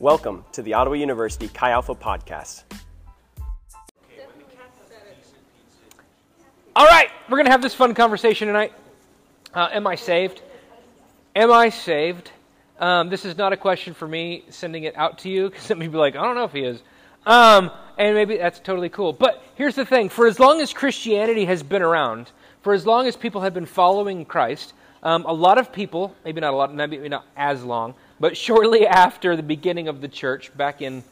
Welcome to the Ottawa University Chi Alpha Podcast. All right, we're going to have this fun conversation tonight. Uh, am I saved? Am I saved? Um, this is not a question for me sending it out to you because some people be like, I don't know if he is. Um, and maybe that's totally cool. But here's the thing for as long as Christianity has been around, for as long as people have been following Christ, um, a lot of people, maybe not a lot, maybe not as long, but shortly after the beginning of the church, back in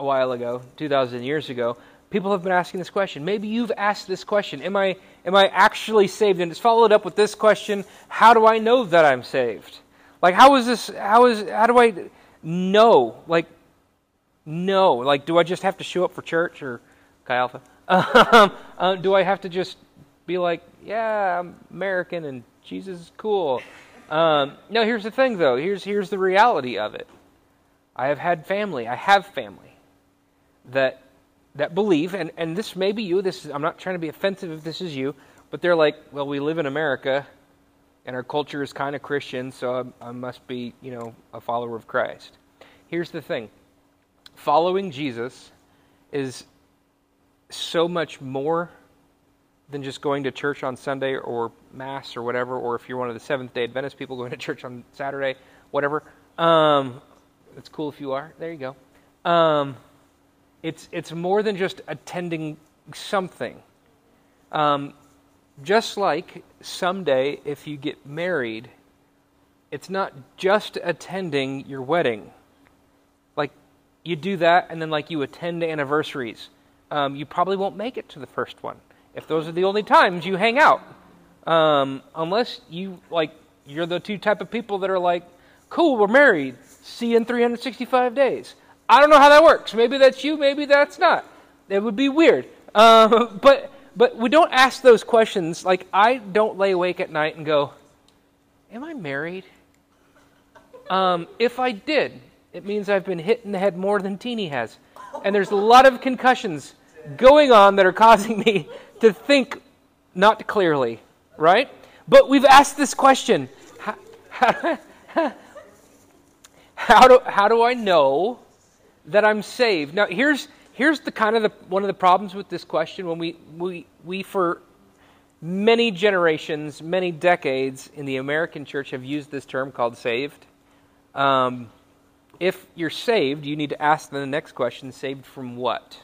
a while ago, 2,000 years ago, people have been asking this question. Maybe you've asked this question Am I, am I actually saved? And it's followed up with this question How do I know that I'm saved? Like, how is this, how is, how do I know? Like, no. Like, do I just have to show up for church or Chi Alpha? Um, uh, do I have to just be like, yeah, I'm American and Jesus is cool? Um, no, here's the thing, though. Here's, here's the reality of it. I have had family. I have family that that believe, and, and this may be you. This is, I'm not trying to be offensive if this is you, but they're like, well, we live in America, and our culture is kind of Christian, so I, I must be, you know, a follower of Christ. Here's the thing: following Jesus is so much more than just going to church on Sunday or Mass or whatever, or if you're one of the Seventh day Adventist people going to church on Saturday, whatever. Um, it's cool if you are. There you go. Um, it's, it's more than just attending something. Um, just like someday, if you get married, it's not just attending your wedding. Like, you do that, and then, like, you attend anniversaries. Um, you probably won't make it to the first one if those are the only times you hang out. Um, unless you, like, you're the two type of people that are like, cool, we're married, see you in 365 days. I don't know how that works. Maybe that's you, maybe that's not. It would be weird. Uh, but but we don't ask those questions. Like I don't lay awake at night and go, "Am I married?" Um, if I did, it means I've been hit in the head more than Teeny has, and there's a lot of concussions going on that are causing me to think not clearly. Right? But we've asked this question: How, how, do how do I know that I'm saved. Now, here's here's the kind of the, one of the problems with this question when we we we for many generations, many decades in the American church have used this term called saved. Um, if you're saved, you need to ask the next question: saved from what?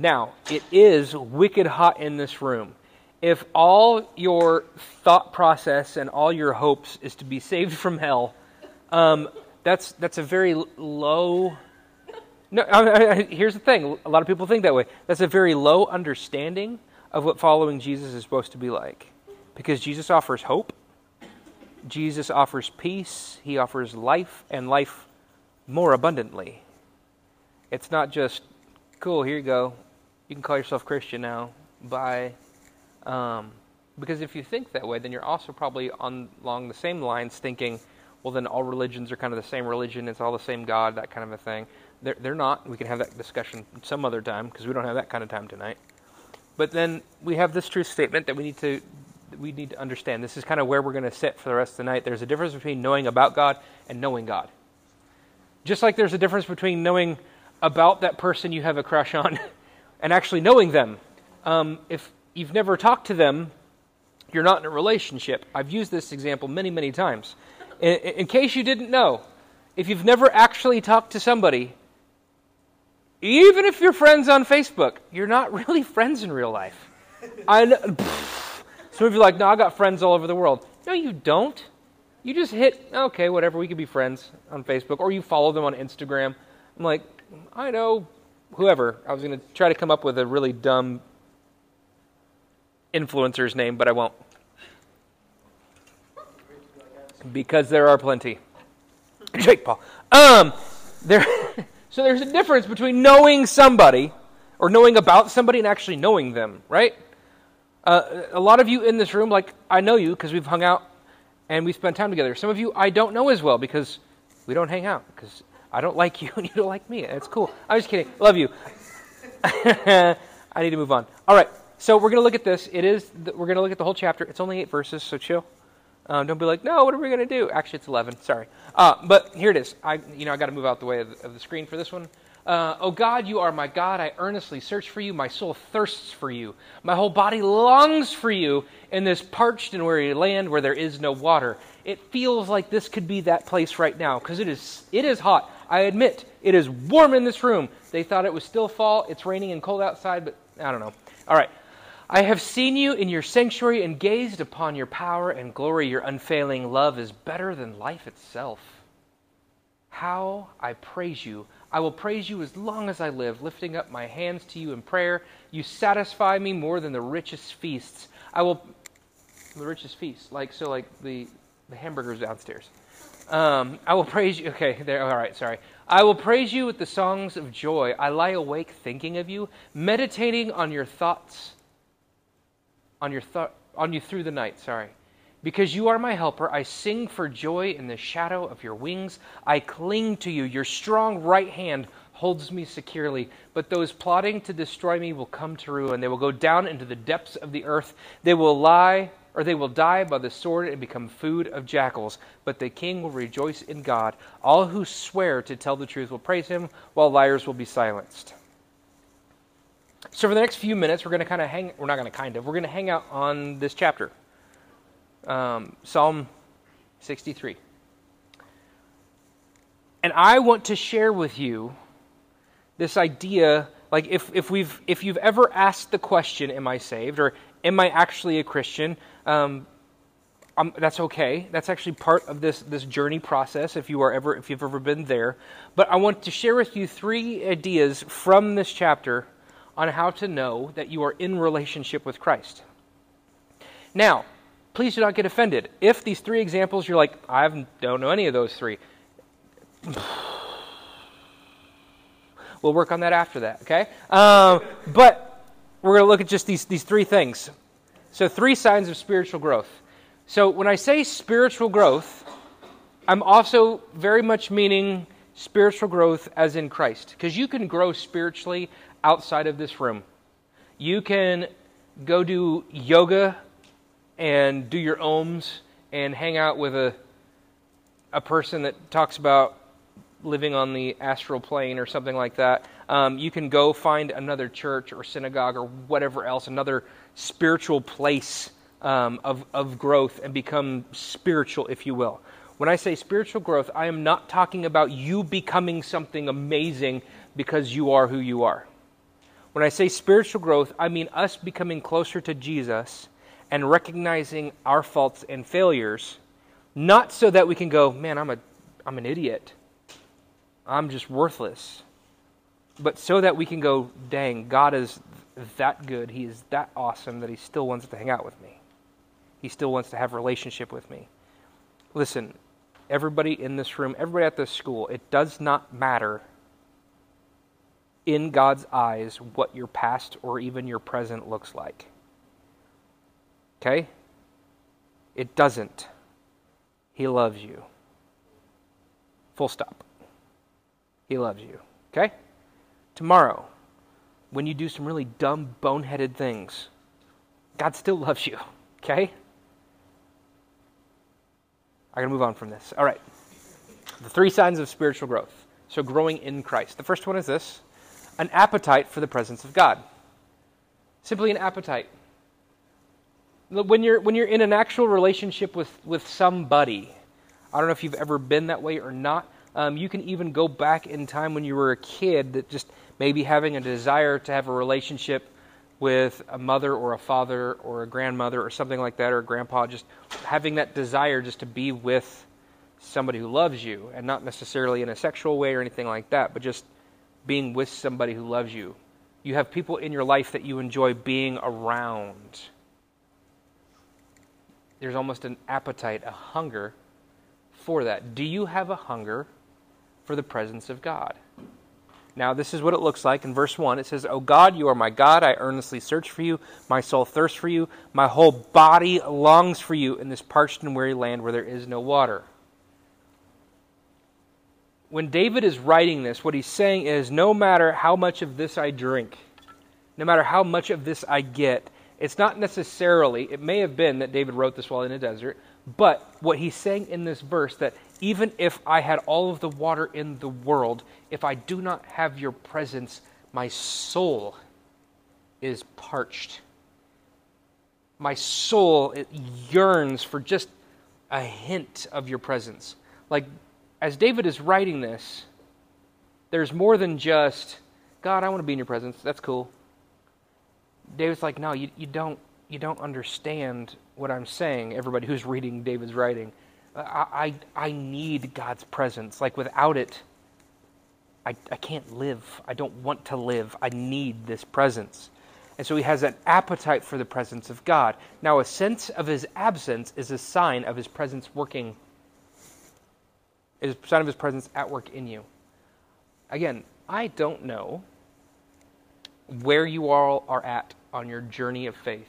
Now, it is wicked hot in this room. If all your thought process and all your hopes is to be saved from hell, um, that's that's a very low. No, I, I, here's the thing. A lot of people think that way. That's a very low understanding of what following Jesus is supposed to be like, because Jesus offers hope. Jesus offers peace. He offers life and life more abundantly. It's not just cool. Here you go. You can call yourself Christian now. Bye. Um, because if you think that way, then you're also probably on along the same lines thinking well, then all religions are kind of the same religion, it's all the same God, that kind of a thing. They're, they're not. We can have that discussion some other time because we don't have that kind of time tonight. But then we have this truth statement that we need to we need to understand. This is kind of where we're going to sit for the rest of the night. There's a difference between knowing about God and knowing God. Just like there's a difference between knowing about that person you have a crush on and actually knowing them. Um, if you've never talked to them, you're not in a relationship. I've used this example many, many times. In, in case you didn't know, if you've never actually talked to somebody, even if you're friends on Facebook, you're not really friends in real life. I know, some of you are like, no, I got friends all over the world. No, you don't. You just hit, okay, whatever, we could be friends on Facebook, or you follow them on Instagram. I'm like, I know whoever. I was going to try to come up with a really dumb influencer's name, but I won't. Because there are plenty. Jake Paul. Um, there, so there's a difference between knowing somebody or knowing about somebody and actually knowing them, right? Uh, a lot of you in this room, like I know you because we've hung out and we spent time together. Some of you I don't know as well because we don't hang out because I don't like you and you don't like me. It's cool. I'm just kidding. Love you. I need to move on. All right. So we're going to look at this. It is we're going to look at the whole chapter. It's only eight verses, so chill. Um, don't be like, no, what are we going to do? Actually, it's 11. Sorry. Uh, but here it is. I, you know, I got to move out the way of the, of the screen for this one. Uh, oh God, you are my God. I earnestly search for you. My soul thirsts for you. My whole body longs for you in this parched and weary land where there is no water. It feels like this could be that place right now because it is, it is hot. I admit, it is warm in this room. They thought it was still fall. It's raining and cold outside, but I don't know. All right. I have seen you in your sanctuary and gazed upon your power and glory. Your unfailing love is better than life itself. How I praise you. I will praise you as long as I live, lifting up my hands to you in prayer. You satisfy me more than the richest feasts. I will, the richest feast, like, so like the, the hamburgers downstairs. Um, I will praise you. Okay, there. All right, sorry. I will praise you with the songs of joy. I lie awake thinking of you, meditating on your thoughts on, your th- on you through the night, sorry. Because you are my helper, I sing for joy in the shadow of your wings. I cling to you. Your strong right hand holds me securely. But those plotting to destroy me will come to ruin. They will go down into the depths of the earth. They will lie, or they will die by the sword and become food of jackals. But the king will rejoice in God. All who swear to tell the truth will praise him, while liars will be silenced. So for the next few minutes, we're going to kind of hang. We're not going to kind of. We're going to hang out on this chapter, um, Psalm 63. And I want to share with you this idea. Like if if we've if you've ever asked the question, "Am I saved?" or "Am I actually a Christian?" Um, that's okay. That's actually part of this this journey process. If you are ever if you've ever been there, but I want to share with you three ideas from this chapter on how to know that you are in relationship with Christ. Now, please do not get offended. If these three examples you're like, I don't know any of those three, we'll work on that after that, okay? Um, but we're going to look at just these, these three things. So, three signs of spiritual growth. So, when I say spiritual growth, I'm also very much meaning spiritual growth as in Christ. Because you can grow spiritually outside of this room. You can go do yoga and do your ohms and hang out with a a person that talks about living on the astral plane or something like that. Um, you can go find another church or synagogue or whatever else, another spiritual place um, of, of growth and become spiritual, if you will. When I say spiritual growth, I am not talking about you becoming something amazing because you are who you are. When I say spiritual growth, I mean us becoming closer to Jesus and recognizing our faults and failures, not so that we can go, man, I'm, a, I'm an idiot. I'm just worthless. But so that we can go, dang, God is that good. He is that awesome that He still wants to hang out with me. He still wants to have a relationship with me. Listen, everybody in this room, everybody at this school, it does not matter in God's eyes what your past or even your present looks like. Okay? It doesn't. He loves you. Full stop. He loves you. Okay? Tomorrow, when you do some really dumb, boneheaded things, God still loves you. Okay? I gotta move on from this. All right. The three signs of spiritual growth. So, growing in Christ. The first one is this an appetite for the presence of God. Simply an appetite. When you're, when you're in an actual relationship with, with somebody, I don't know if you've ever been that way or not. Um, you can even go back in time when you were a kid that just maybe having a desire to have a relationship with a mother or a father or a grandmother or something like that or a grandpa, just having that desire just to be with somebody who loves you and not necessarily in a sexual way or anything like that, but just being with somebody who loves you. You have people in your life that you enjoy being around. There's almost an appetite, a hunger for that. Do you have a hunger for the presence of God? Now, this is what it looks like in verse 1. It says, O God, you are my God. I earnestly search for you. My soul thirsts for you. My whole body longs for you in this parched and weary land where there is no water when David is writing this, what he's saying is no matter how much of this I drink, no matter how much of this I get, It's not necessarily, it may have been that David wrote this while in a desert, but what he's saying in this verse that even if I had all of the water in the world, if I do not have your presence, my soul is parched. My soul yearns for just a hint of your presence. Like as David is writing this, there's more than just, God, I want to be in your presence. That's cool. David's like, no, you, you don't you don't understand what I'm saying, everybody who's reading David's writing. I, I, I need God's presence. Like without it, I, I can't live. I don't want to live. I need this presence. And so he has an appetite for the presence of God. Now, a sense of his absence is a sign of his presence working, is a sign of his presence at work in you. Again, I don't know where you all are at on your journey of faith.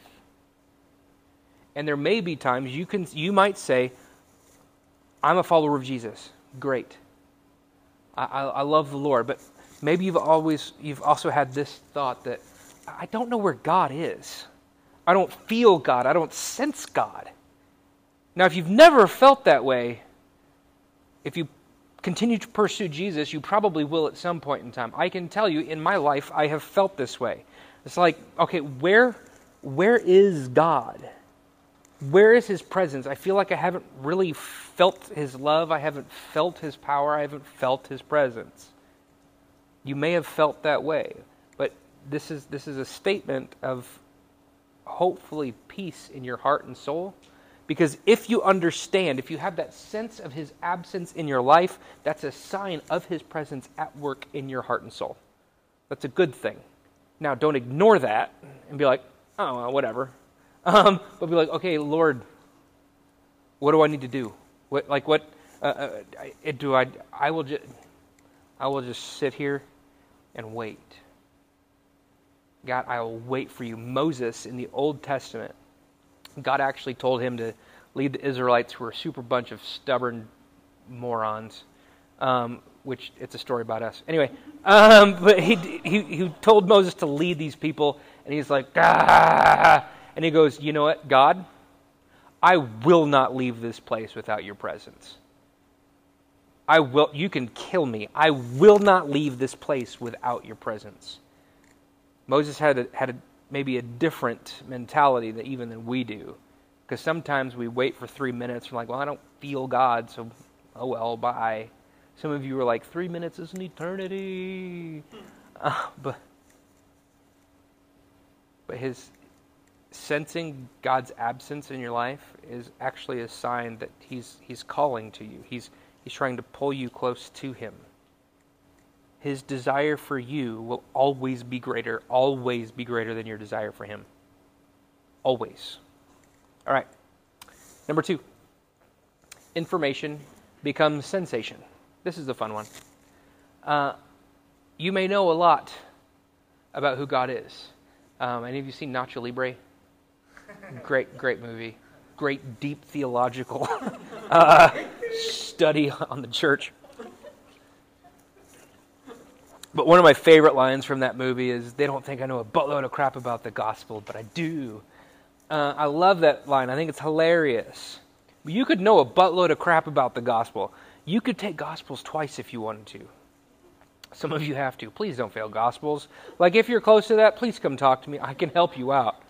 And there may be times you can you might say, I'm a follower of Jesus. Great. I, I, love the Lord. But maybe you've always you've also had this thought that I don't know where God is. I don't feel God. I don't sense God. Now, if you've never felt that way, if you continue to pursue Jesus, you probably will at some point in time. I can tell you in my life, I have felt this way. It's like, okay, where, where is God? Where is his presence? I feel like I haven't really felt his love. I haven't felt his power. I haven't felt his presence. You may have felt that way, but this is, this is a statement of hopefully peace in your heart and soul. Because if you understand, if you have that sense of his absence in your life, that's a sign of his presence at work in your heart and soul. That's a good thing. Now, don't ignore that and be like, oh, well, whatever. Um, but be like, okay, Lord, what do I need to do? What, like, what uh, uh, do I? I will just, I will just sit here and wait. God, I will wait for you. Moses in the Old Testament, God actually told him to lead the Israelites, who were a super bunch of stubborn morons. Um, which it's a story about us. Anyway, um, but he, he, he told Moses to lead these people, and he's like, ah, and he goes, You know what, God? I will not leave this place without your presence. I will, you can kill me. I will not leave this place without your presence. Moses had, a, had a, maybe a different mentality that even than we do. Because sometimes we wait for three minutes and like, well, I don't feel God, so oh well, bye. Some of you are like, three minutes is an eternity. Uh, but, but his, sensing God's absence in your life is actually a sign that he's, he's calling to you. He's, he's trying to pull you close to him. His desire for you will always be greater, always be greater than your desire for him. Always. All right. Number two information becomes sensation. This is the fun one. Uh, you may know a lot about who God is. Um, any of you seen Nacho Libre? Great, great movie. Great, deep theological uh, study on the church. But one of my favorite lines from that movie is they don't think I know a buttload of crap about the gospel, but I do. Uh, I love that line. I think it's hilarious. You could know a buttload of crap about the gospel. You could take gospels twice if you wanted to. Some of you have to. Please don't fail gospels. Like if you're close to that, please come talk to me. I can help you out.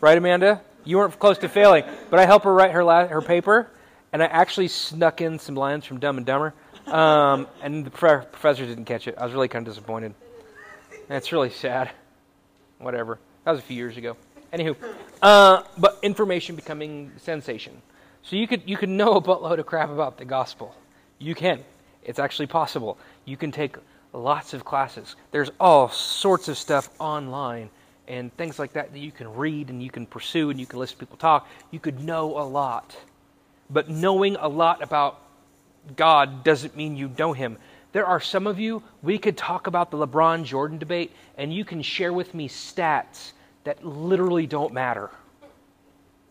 Right, Amanda? You weren't close to failing, but I helped her write her la- her paper, and I actually snuck in some lines from Dumb and Dumber, um, and the prof- professor didn't catch it. I was really kind of disappointed. That's really sad. Whatever. That was a few years ago. Anywho, uh, but information becoming sensation. So you could you could know a buttload of crap about the gospel. You can. It's actually possible. You can take lots of classes. There's all sorts of stuff online and things like that that you can read and you can pursue and you can listen to people talk. You could know a lot. But knowing a lot about God doesn't mean you know Him. There are some of you, we could talk about the LeBron Jordan debate, and you can share with me stats that literally don't matter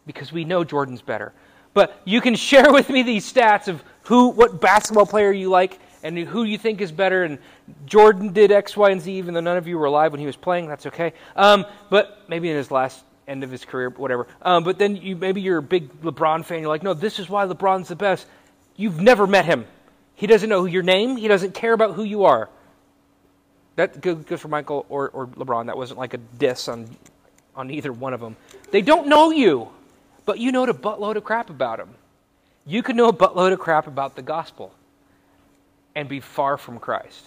because we know Jordan's better. But you can share with me these stats of who, what basketball player you like, and who you think is better. And Jordan did X, Y, and Z, even though none of you were alive when he was playing. That's okay. Um, but maybe in his last end of his career, whatever. Um, but then you maybe you're a big LeBron fan. You're like, no, this is why LeBron's the best. You've never met him. He doesn't know your name. He doesn't care about who you are. That goes for Michael or, or LeBron. That wasn't like a diss on on either one of them. They don't know you, but you know a buttload of crap about them. You could know a buttload of crap about the gospel and be far from Christ.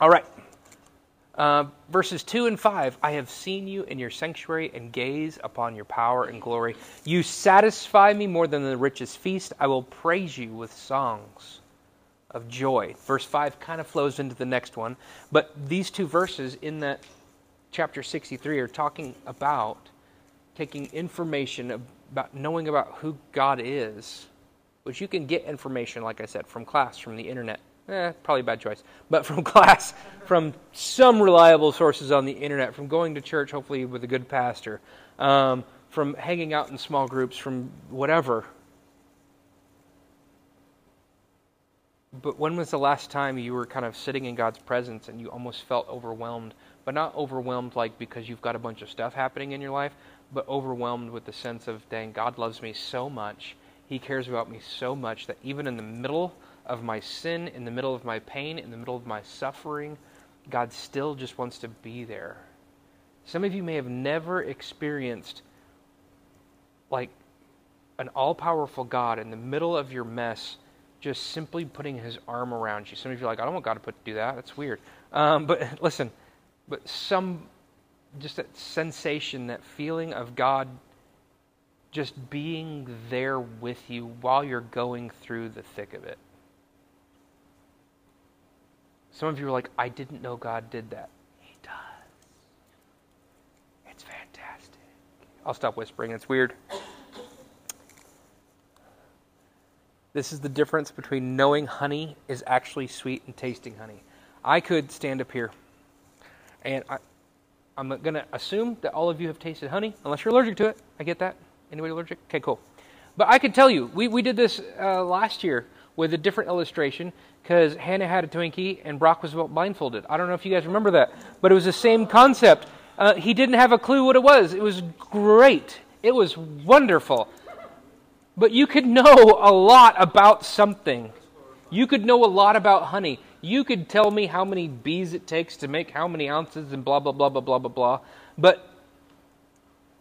All right. Uh, verses 2 and 5 I have seen you in your sanctuary and gaze upon your power and glory. You satisfy me more than the richest feast. I will praise you with songs of joy. Verse 5 kind of flows into the next one, but these two verses in that chapter 63 are talking about taking information about knowing about who God is, which you can get information, like I said, from class, from the internet. Eh, probably a bad choice. But from class, from some reliable sources on the internet, from going to church, hopefully with a good pastor, um, from hanging out in small groups, from whatever. But when was the last time you were kind of sitting in God's presence and you almost felt overwhelmed? But not overwhelmed like because you've got a bunch of stuff happening in your life, but overwhelmed with the sense of, dang, God loves me so much. He cares about me so much that even in the middle of my sin, in the middle of my pain, in the middle of my suffering, God still just wants to be there. Some of you may have never experienced like an all powerful God in the middle of your mess just simply putting his arm around you. Some of you are like, I don't want God to put, do that. That's weird. Um, but listen, but some, just that sensation, that feeling of God just being there with you while you're going through the thick of it. Some of you are like, I didn't know God did that. He does. It's fantastic. I'll stop whispering. It's weird. This is the difference between knowing honey is actually sweet and tasting honey. I could stand up here and I, I'm going to assume that all of you have tasted honey, unless you're allergic to it. I get that. Anybody allergic? Okay, cool. But I can tell you, we, we did this uh, last year with a different illustration because Hannah had a Twinkie and Brock was blindfolded. I don't know if you guys remember that, but it was the same concept. Uh, he didn't have a clue what it was. It was great. It was wonderful. But you could know a lot about something. You could know a lot about honey. You could tell me how many bees it takes to make how many ounces and blah, blah, blah, blah, blah, blah, blah. But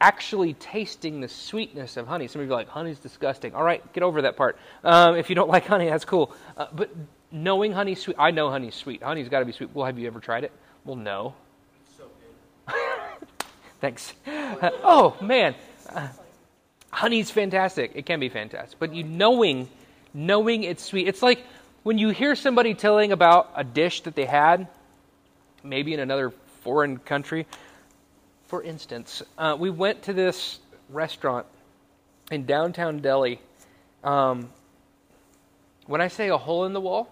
actually tasting the sweetness of honey, some of you are like, honey's disgusting. All right, get over that part. Um, if you don't like honey, that's cool. Uh, but knowing honey's sweet, I know honey's sweet. Honey's got to be sweet. Well, have you ever tried it? Well, no. So Thanks. Uh, oh, man. Uh, honey's fantastic. It can be fantastic. But you knowing, knowing it's sweet. It's like when you hear somebody telling about a dish that they had, maybe in another foreign country. For instance, uh, we went to this restaurant in downtown Delhi. Um, when I say a hole in the wall,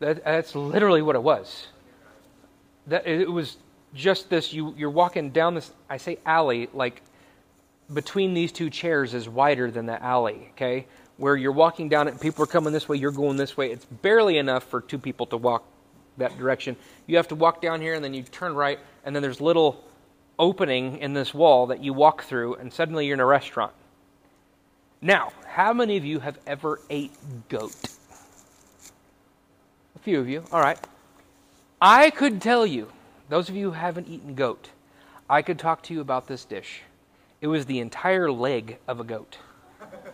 that, that's literally what it was. That it was just this. You you're walking down this. I say alley like between these two chairs is wider than the alley. Okay, where you're walking down it, people are coming this way, you're going this way. It's barely enough for two people to walk that direction. You have to walk down here, and then you turn right, and then there's little opening in this wall that you walk through, and suddenly you're in a restaurant. Now, how many of you have ever ate goat? A few of you. All right. I could tell you, those of you who haven't eaten goat, I could talk to you about this dish. It was the entire leg of a goat.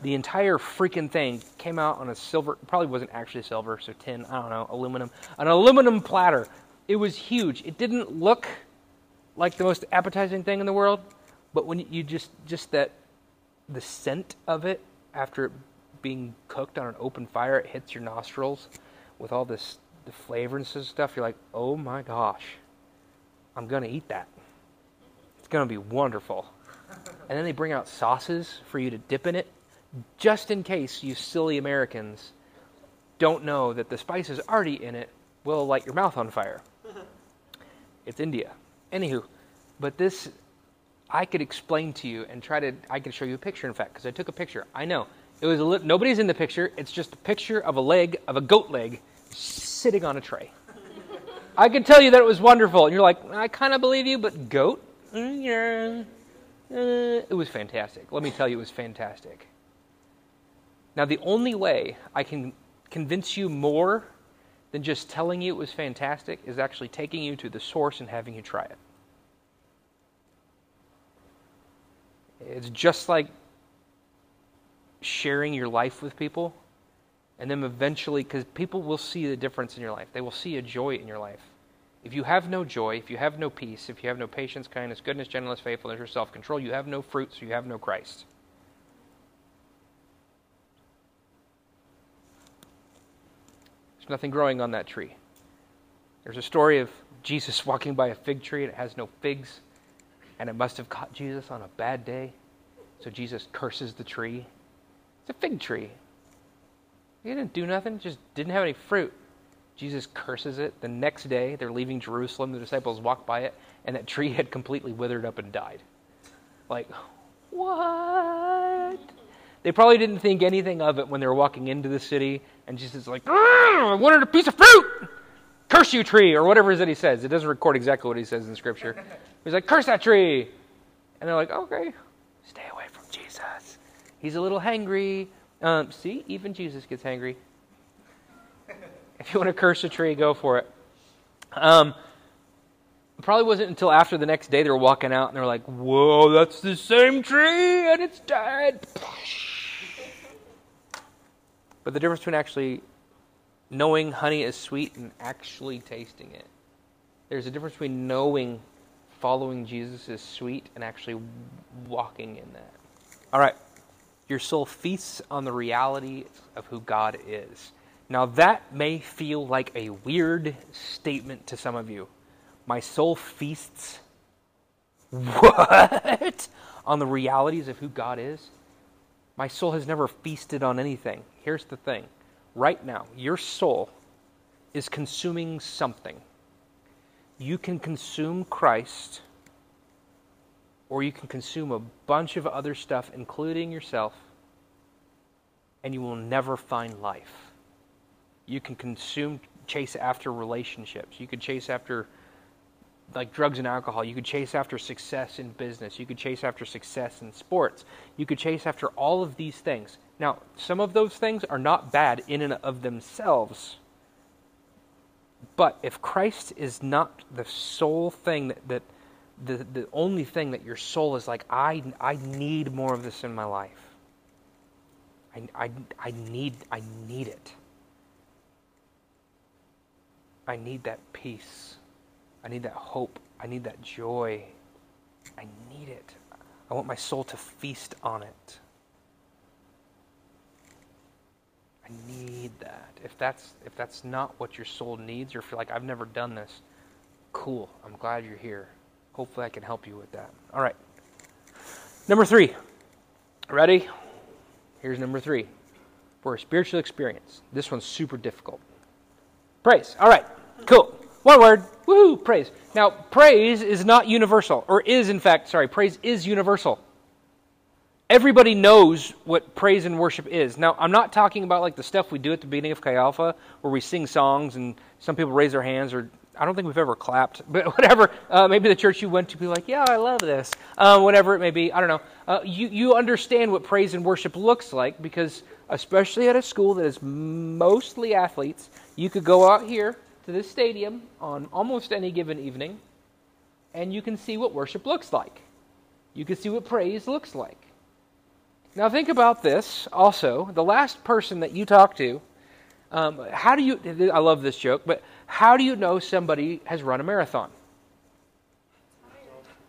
The entire freaking thing came out on a silver, probably wasn't actually silver, so tin, I don't know, aluminum. An aluminum platter. It was huge. It didn't look like the most appetizing thing in the world, but when you just, just that the scent of it after it being cooked on an open fire, it hits your nostrils with all this the flavors and stuff. You're like, oh my gosh, I'm gonna eat that. It's gonna be wonderful. And then they bring out sauces for you to dip in it, just in case you silly Americans don't know that the spices already in it will light your mouth on fire. it's India. Anywho, but this I could explain to you and try to. I could show you a picture, in fact, because I took a picture. I know it was a li- nobody's in the picture. It's just a picture of a leg of a goat leg sitting on a tray. I could tell you that it was wonderful. And you're like, I kind of believe you, but goat? Mm, yeah. Uh, it was fantastic. Let me tell you, it was fantastic. Now, the only way I can convince you more than just telling you it was fantastic is actually taking you to the source and having you try it. It's just like sharing your life with people, and then eventually, because people will see the difference in your life, they will see a joy in your life. If you have no joy, if you have no peace, if you have no patience, kindness, goodness, gentleness, faithfulness, or self control, you have no fruit, so you have no Christ. There's nothing growing on that tree. There's a story of Jesus walking by a fig tree and it has no figs, and it must have caught Jesus on a bad day. So Jesus curses the tree. It's a fig tree. He didn't do nothing, just didn't have any fruit. Jesus curses it. The next day, they're leaving Jerusalem. The disciples walk by it, and that tree had completely withered up and died. Like, what? They probably didn't think anything of it when they were walking into the city, and Jesus is like, I wanted a piece of fruit! Curse you, tree, or whatever it is that he says. It doesn't record exactly what he says in Scripture. He's like, curse that tree! And they're like, okay, stay away from Jesus. He's a little hangry. Um, see, even Jesus gets hangry. If you want to curse a tree, go for it. Um, probably wasn't until after the next day they were walking out and they're like, whoa, that's the same tree and it's dead. But the difference between actually knowing honey is sweet and actually tasting it. There's a difference between knowing following Jesus is sweet and actually walking in that. All right. Your soul feasts on the reality of who God is. Now, that may feel like a weird statement to some of you. My soul feasts. What? on the realities of who God is? My soul has never feasted on anything. Here's the thing right now, your soul is consuming something. You can consume Christ, or you can consume a bunch of other stuff, including yourself, and you will never find life. You can consume, chase after relationships. You could chase after like drugs and alcohol. You could chase after success in business. You could chase after success in sports. You could chase after all of these things. Now, some of those things are not bad in and of themselves. But if Christ is not the sole thing that, that the, the only thing that your soul is like, I, I need more of this in my life. I, I, I, need, I need it. I need that peace. I need that hope. I need that joy. I need it. I want my soul to feast on it. I need that. If that's if that's not what your soul needs or feel like I've never done this, cool. I'm glad you're here. Hopefully I can help you with that. All right. Number 3. Ready? Here's number 3. For a spiritual experience. This one's super difficult. Praise. All right. Cool. One word. Woohoo. Praise. Now, praise is not universal, or is, in fact, sorry, praise is universal. Everybody knows what praise and worship is. Now, I'm not talking about like the stuff we do at the beginning of Chi Alpha, where we sing songs and some people raise their hands, or I don't think we've ever clapped, but whatever. Uh, maybe the church you went to be like, yeah, I love this. Uh, whatever it may be. I don't know. Uh, you, you understand what praise and worship looks like because, especially at a school that is mostly athletes, you could go out here to this stadium on almost any given evening, and you can see what worship looks like. You can see what praise looks like. Now, think about this also. The last person that you talk to, um, how do you, I love this joke, but how do you know somebody has run a marathon?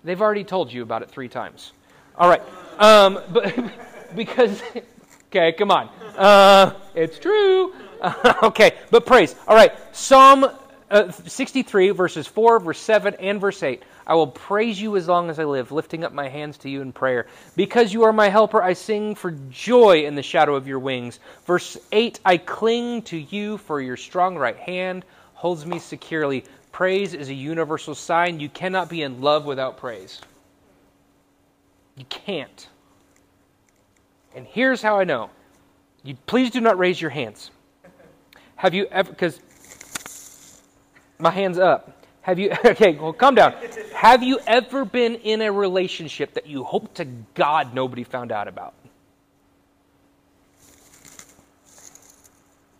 They've already told you about it three times. All right. Um, but because, okay, come on. Uh, it's true. okay, but praise. All right, Psalm uh, 63, verses 4, verse 7, and verse 8. I will praise you as long as I live, lifting up my hands to you in prayer. Because you are my helper, I sing for joy in the shadow of your wings. Verse 8 I cling to you, for your strong right hand holds me securely. Praise is a universal sign. You cannot be in love without praise. You can't. And here's how I know. You, please do not raise your hands. Have you ever, because My hand's up. Have you, okay, well, calm down. Have you ever been in a relationship that you hope to God nobody found out about?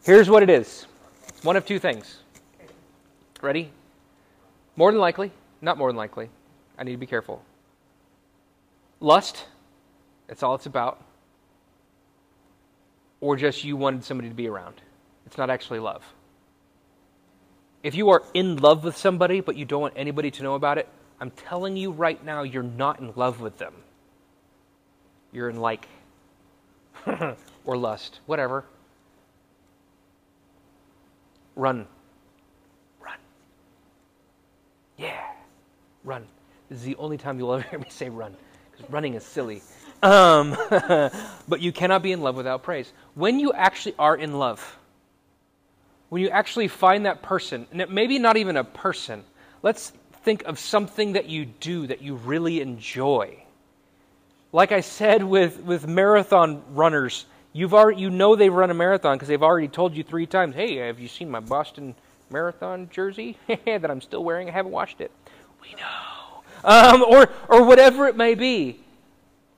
Here's what it is one of two things. Ready? More than likely, not more than likely. I need to be careful. Lust, that's all it's about. Or just you wanted somebody to be around. It's not actually love. If you are in love with somebody but you don't want anybody to know about it, I'm telling you right now, you're not in love with them. You're in like or lust, whatever. Run. Run. Yeah. Run. This is the only time you'll ever hear me say run, because running is silly. Um, but you cannot be in love without praise. When you actually are in love, when you actually find that person, and it maybe not even a person, let's think of something that you do that you really enjoy. Like I said with, with marathon runners, you've already, you know they've run a marathon because they've already told you three times, hey, have you seen my Boston Marathon jersey that I'm still wearing? I haven't washed it. We know. Um, or, or whatever it may be.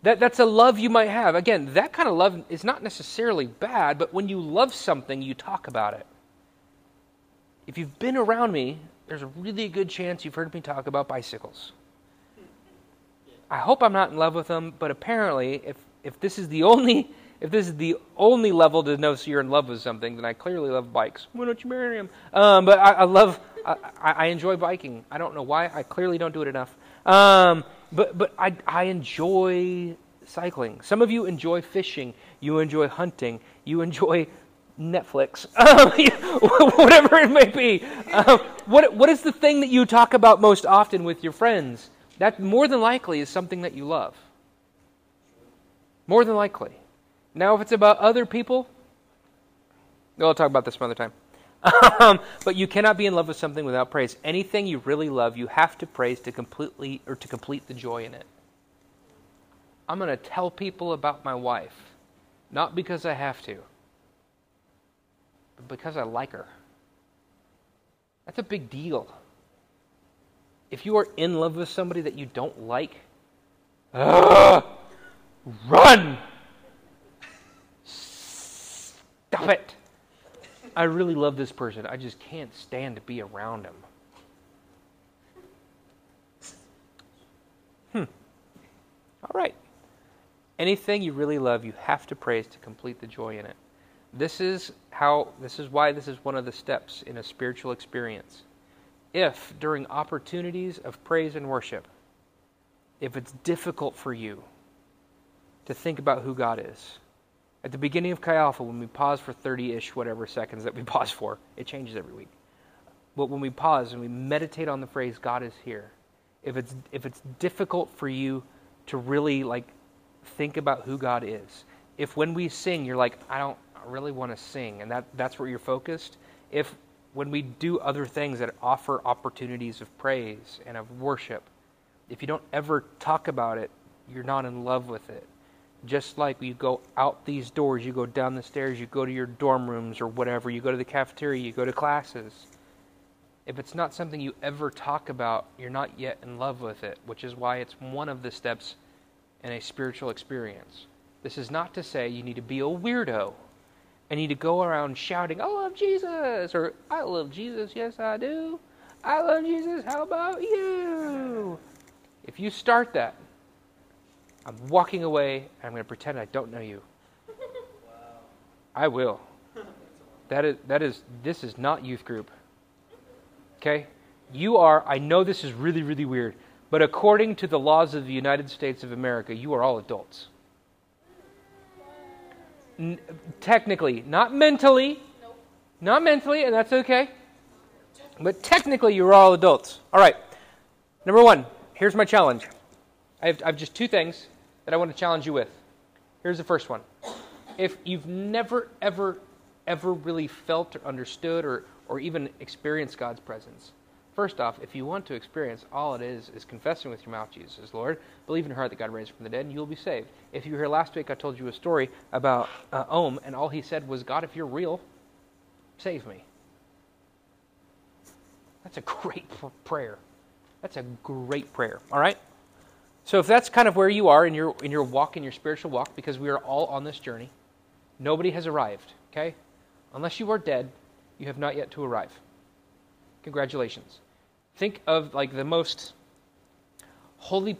That, that's a love you might have. Again, that kind of love is not necessarily bad, but when you love something, you talk about it. If you've been around me, there's a really good chance you've heard me talk about bicycles. I hope I'm not in love with them, but apparently, if, if this is the only if this is the only level to know so you're in love with something, then I clearly love bikes. Why don't you marry him? Um, but I, I love, I, I, enjoy biking. I don't know why. I clearly don't do it enough. Um, but but I, I enjoy cycling. Some of you enjoy fishing. You enjoy hunting. You enjoy Netflix. Um, whatever it may be. Um, what what is the thing that you talk about most often with your friends? That more than likely is something that you love. More than likely. Now, if it's about other people, we'll talk about this some other time. Um, but you cannot be in love with something without praise. Anything you really love, you have to praise to completely or to complete the joy in it. I'm going to tell people about my wife, not because I have to, but because I like her. That's a big deal. If you are in love with somebody that you don't like, uh, run! Stop it. I really love this person. I just can't stand to be around him. Hmm. All right. Anything you really love, you have to praise to complete the joy in it. This is how this is why this is one of the steps in a spiritual experience. If during opportunities of praise and worship, if it's difficult for you to think about who God is, at the beginning of Chi Alpha, when we pause for 30 ish, whatever seconds that we pause for, it changes every week. But when we pause and we meditate on the phrase, God is here, if it's, if it's difficult for you to really like think about who God is, if when we sing, you're like, I don't really want to sing, and that, that's where you're focused, if when we do other things that offer opportunities of praise and of worship, if you don't ever talk about it, you're not in love with it just like you go out these doors, you go down the stairs, you go to your dorm rooms or whatever, you go to the cafeteria, you go to classes. If it's not something you ever talk about, you're not yet in love with it, which is why it's one of the steps in a spiritual experience. This is not to say you need to be a weirdo and need to go around shouting, I love Jesus, or I love Jesus, yes I do. I love Jesus, how about you? If you start that, I'm walking away and I'm going to pretend I don't know you. Wow. I will. That is, that is, this is not youth group. Okay? You are, I know this is really, really weird, but according to the laws of the United States of America, you are all adults. Technically, not mentally, nope. not mentally, and that's okay. But technically, you're all adults. All right. Number one, here's my challenge. I have, I have just two things that I want to challenge you with. Here's the first one. If you've never, ever, ever really felt or understood or, or even experienced God's presence, first off, if you want to experience, all it is is confessing with your mouth Jesus Lord, believe in your heart that God raised from the dead, and you'll be saved. If you were here last week, I told you a story about uh, and all he said was, God, if you're real, save me. That's a great prayer. That's a great prayer. All right? So if that's kind of where you are in your in your walk in your spiritual walk because we are all on this journey, nobody has arrived, okay? Unless you are dead, you have not yet to arrive. Congratulations. Think of like the most holy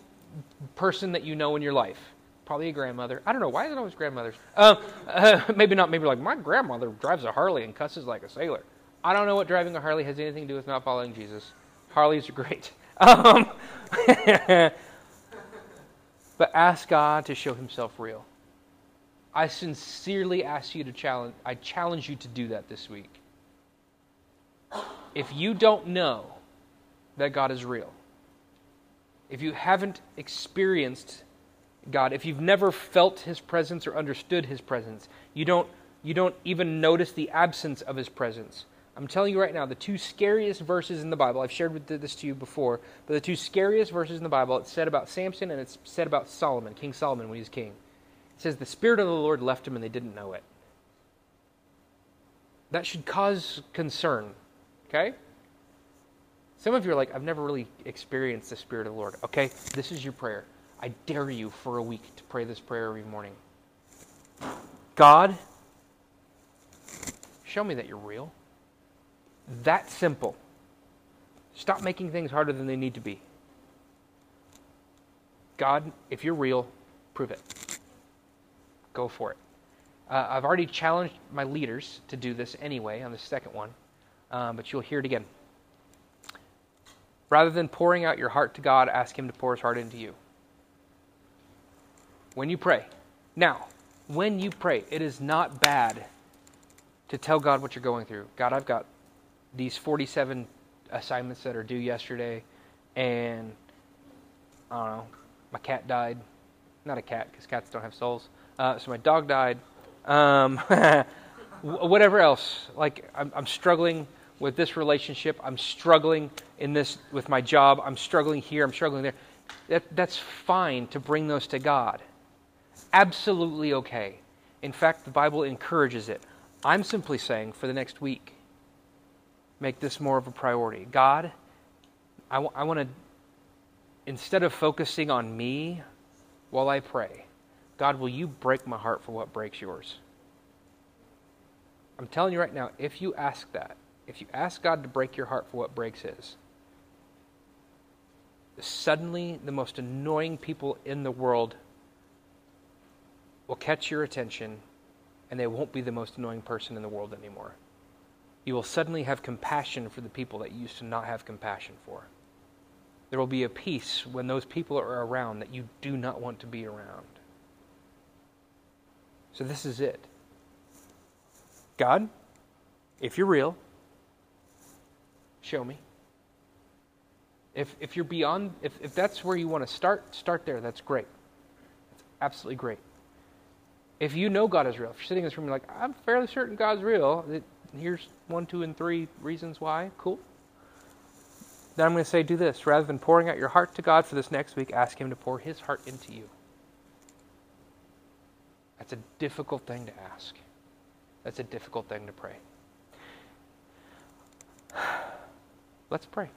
person that you know in your life. Probably a grandmother. I don't know. Why is it always grandmothers? Uh, uh, maybe not. Maybe like my grandmother drives a Harley and cusses like a sailor. I don't know what driving a Harley has anything to do with not following Jesus. Harleys are great. Um, but ask God to show Himself real. I sincerely ask you to challenge. I challenge you to do that this week. If you don't know that God is real, if you haven't experienced God, if you've never felt His presence or understood His presence, you don't you don't even notice the absence of His presence I'm telling you right now, the two scariest verses in the Bible, I've shared this to you before, but the two scariest verses in the Bible, it's said about Samson and it's said about Solomon, King Solomon when he was king. It says, The Spirit of the Lord left him and they didn't know it. That should cause concern, okay? Some of you are like, I've never really experienced the Spirit of the Lord. Okay, this is your prayer. I dare you for a week to pray this prayer every morning. God, show me that you're real. That simple. Stop making things harder than they need to be. God, if you're real, prove it. Go for it. Uh, I've already challenged my leaders to do this anyway on the second one, um, but you'll hear it again. Rather than pouring out your heart to God, ask Him to pour His heart into you. When you pray. Now, when you pray, it is not bad to tell God what you're going through. God, I've got these 47 assignments that are due yesterday, and I don't know, my cat died. Not a cat, because cats don't have souls. Uh, so my dog died. Um, whatever else. Like, I'm, I'm struggling with this relationship. I'm struggling in this with my job. I'm struggling here. I'm struggling there. That, that's fine to bring those to God. Absolutely okay. In fact, the Bible encourages it. I'm simply saying for the next week, make this more of a priority. God, I, w- I want to, instead of focusing on me while I pray, God, will you break my heart for what breaks yours? I'm telling you right now, if you ask that, if you ask God to break your heart for what breaks His, suddenly the most annoying people in the world will catch your attention and they won't be the most annoying person in the world anymore you will suddenly have compassion for the people that you used to not have compassion for. There will be a peace when those people are around that you do not want to be around. So, this is it. God, if you're real, show me. If, if you're beyond, if, if that's where you want to start, start there. That's great. That's absolutely great. If you know God is real, if you're sitting in this room, you're like, I'm fairly certain God's real, here's one, two, and three reasons why. Cool. Then I'm going to say, do this. Rather than pouring out your heart to God for this next week, ask Him to pour His heart into you. That's a difficult thing to ask. That's a difficult thing to pray. Let's pray.